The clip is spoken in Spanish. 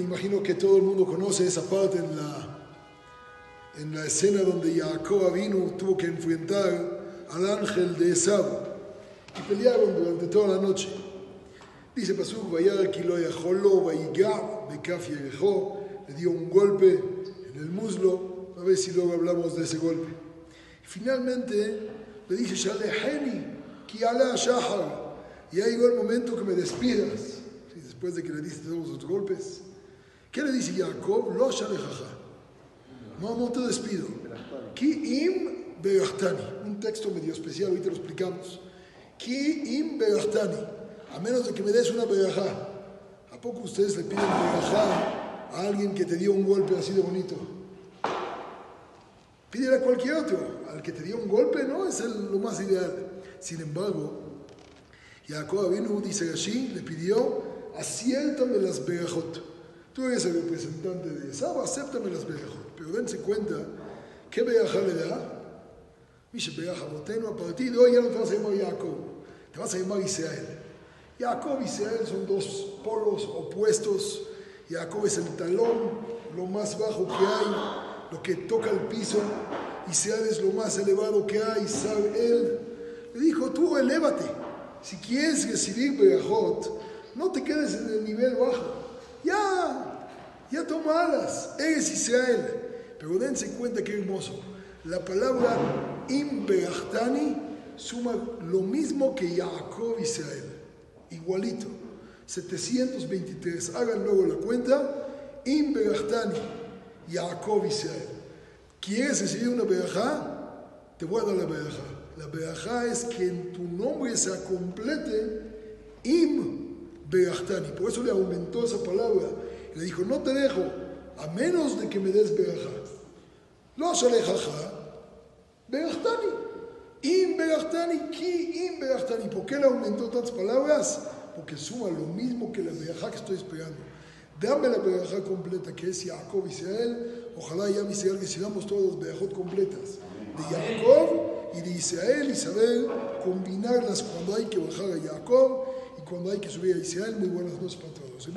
Me imagino que todo el mundo conoce esa parte en la, en la escena donde Jacob vino, tuvo que enfrentar al ángel de Esab y pelearon durante toda la noche. Dice Pasuk, le dio un golpe en el muslo, a ver si luego hablamos de ese golpe. Finalmente le dice, Shaleheni, Kiala Shahar, y ya llegó el momento que me despidas, después de que le diste todos los golpes. ¿Qué le dice Jacob? Lo Shalejaja. No, te despido. Ki im un texto medio especial, ahorita lo explicamos. Ki im a menos de que me des una berajá. ¿A poco ustedes le piden berajá a alguien que te dio un golpe así de bonito? Pídele a cualquier otro. Al que te dio un golpe, no, es lo más ideal. Sin embargo, Jacob vino, dice así, le pidió, acéptame las berajot. Tú eres el representante de Saba, acéptame las berajot. Pero dense cuenta, ¿qué berajá le da? Misha Boteno, a partir de hoy ya no te vas a llamar Jacob, te vas a llamar Israel. Jacob y Israel son dos polos opuestos. Jacob es el talón, lo más bajo que hay, lo que toca el piso. Israel es lo más elevado que hay, sabe él. Le dijo, tú elévate. Si quieres recibir Berajot, no te quedes en el nivel bajo. Ya, ya toma alas, eres Israel. Pero dense cuenta qué hermoso. La palabra Imbeachtani suma lo mismo que Jacob Israel, igualito. 723, hagan luego la cuenta. Imbeachtani, Jacob Israel. ¿Quieres recibir una berajá? Te voy a dar la berajá. La berajá es que en tu nombre se complete Im Beachtani. Por eso le aumentó esa palabra. Le dijo, no te dejo, a menos de que me des berajá. Lo jaja, Berchtani. Im Berchtani, ki im Berchtani. ¿Por qué le aumentó tantas palabras? Porque suma lo mismo que la Berajá que estoy esperando. Dame la Berajá completa que es Jacob Israel. Ojalá ya Israel recibamos todas las Berajot completas de Jacob y de Israel y saber combinarlas cuando hay que bajar a Jacob cuando hay que subir a Israel. Muy buenas noches para todos.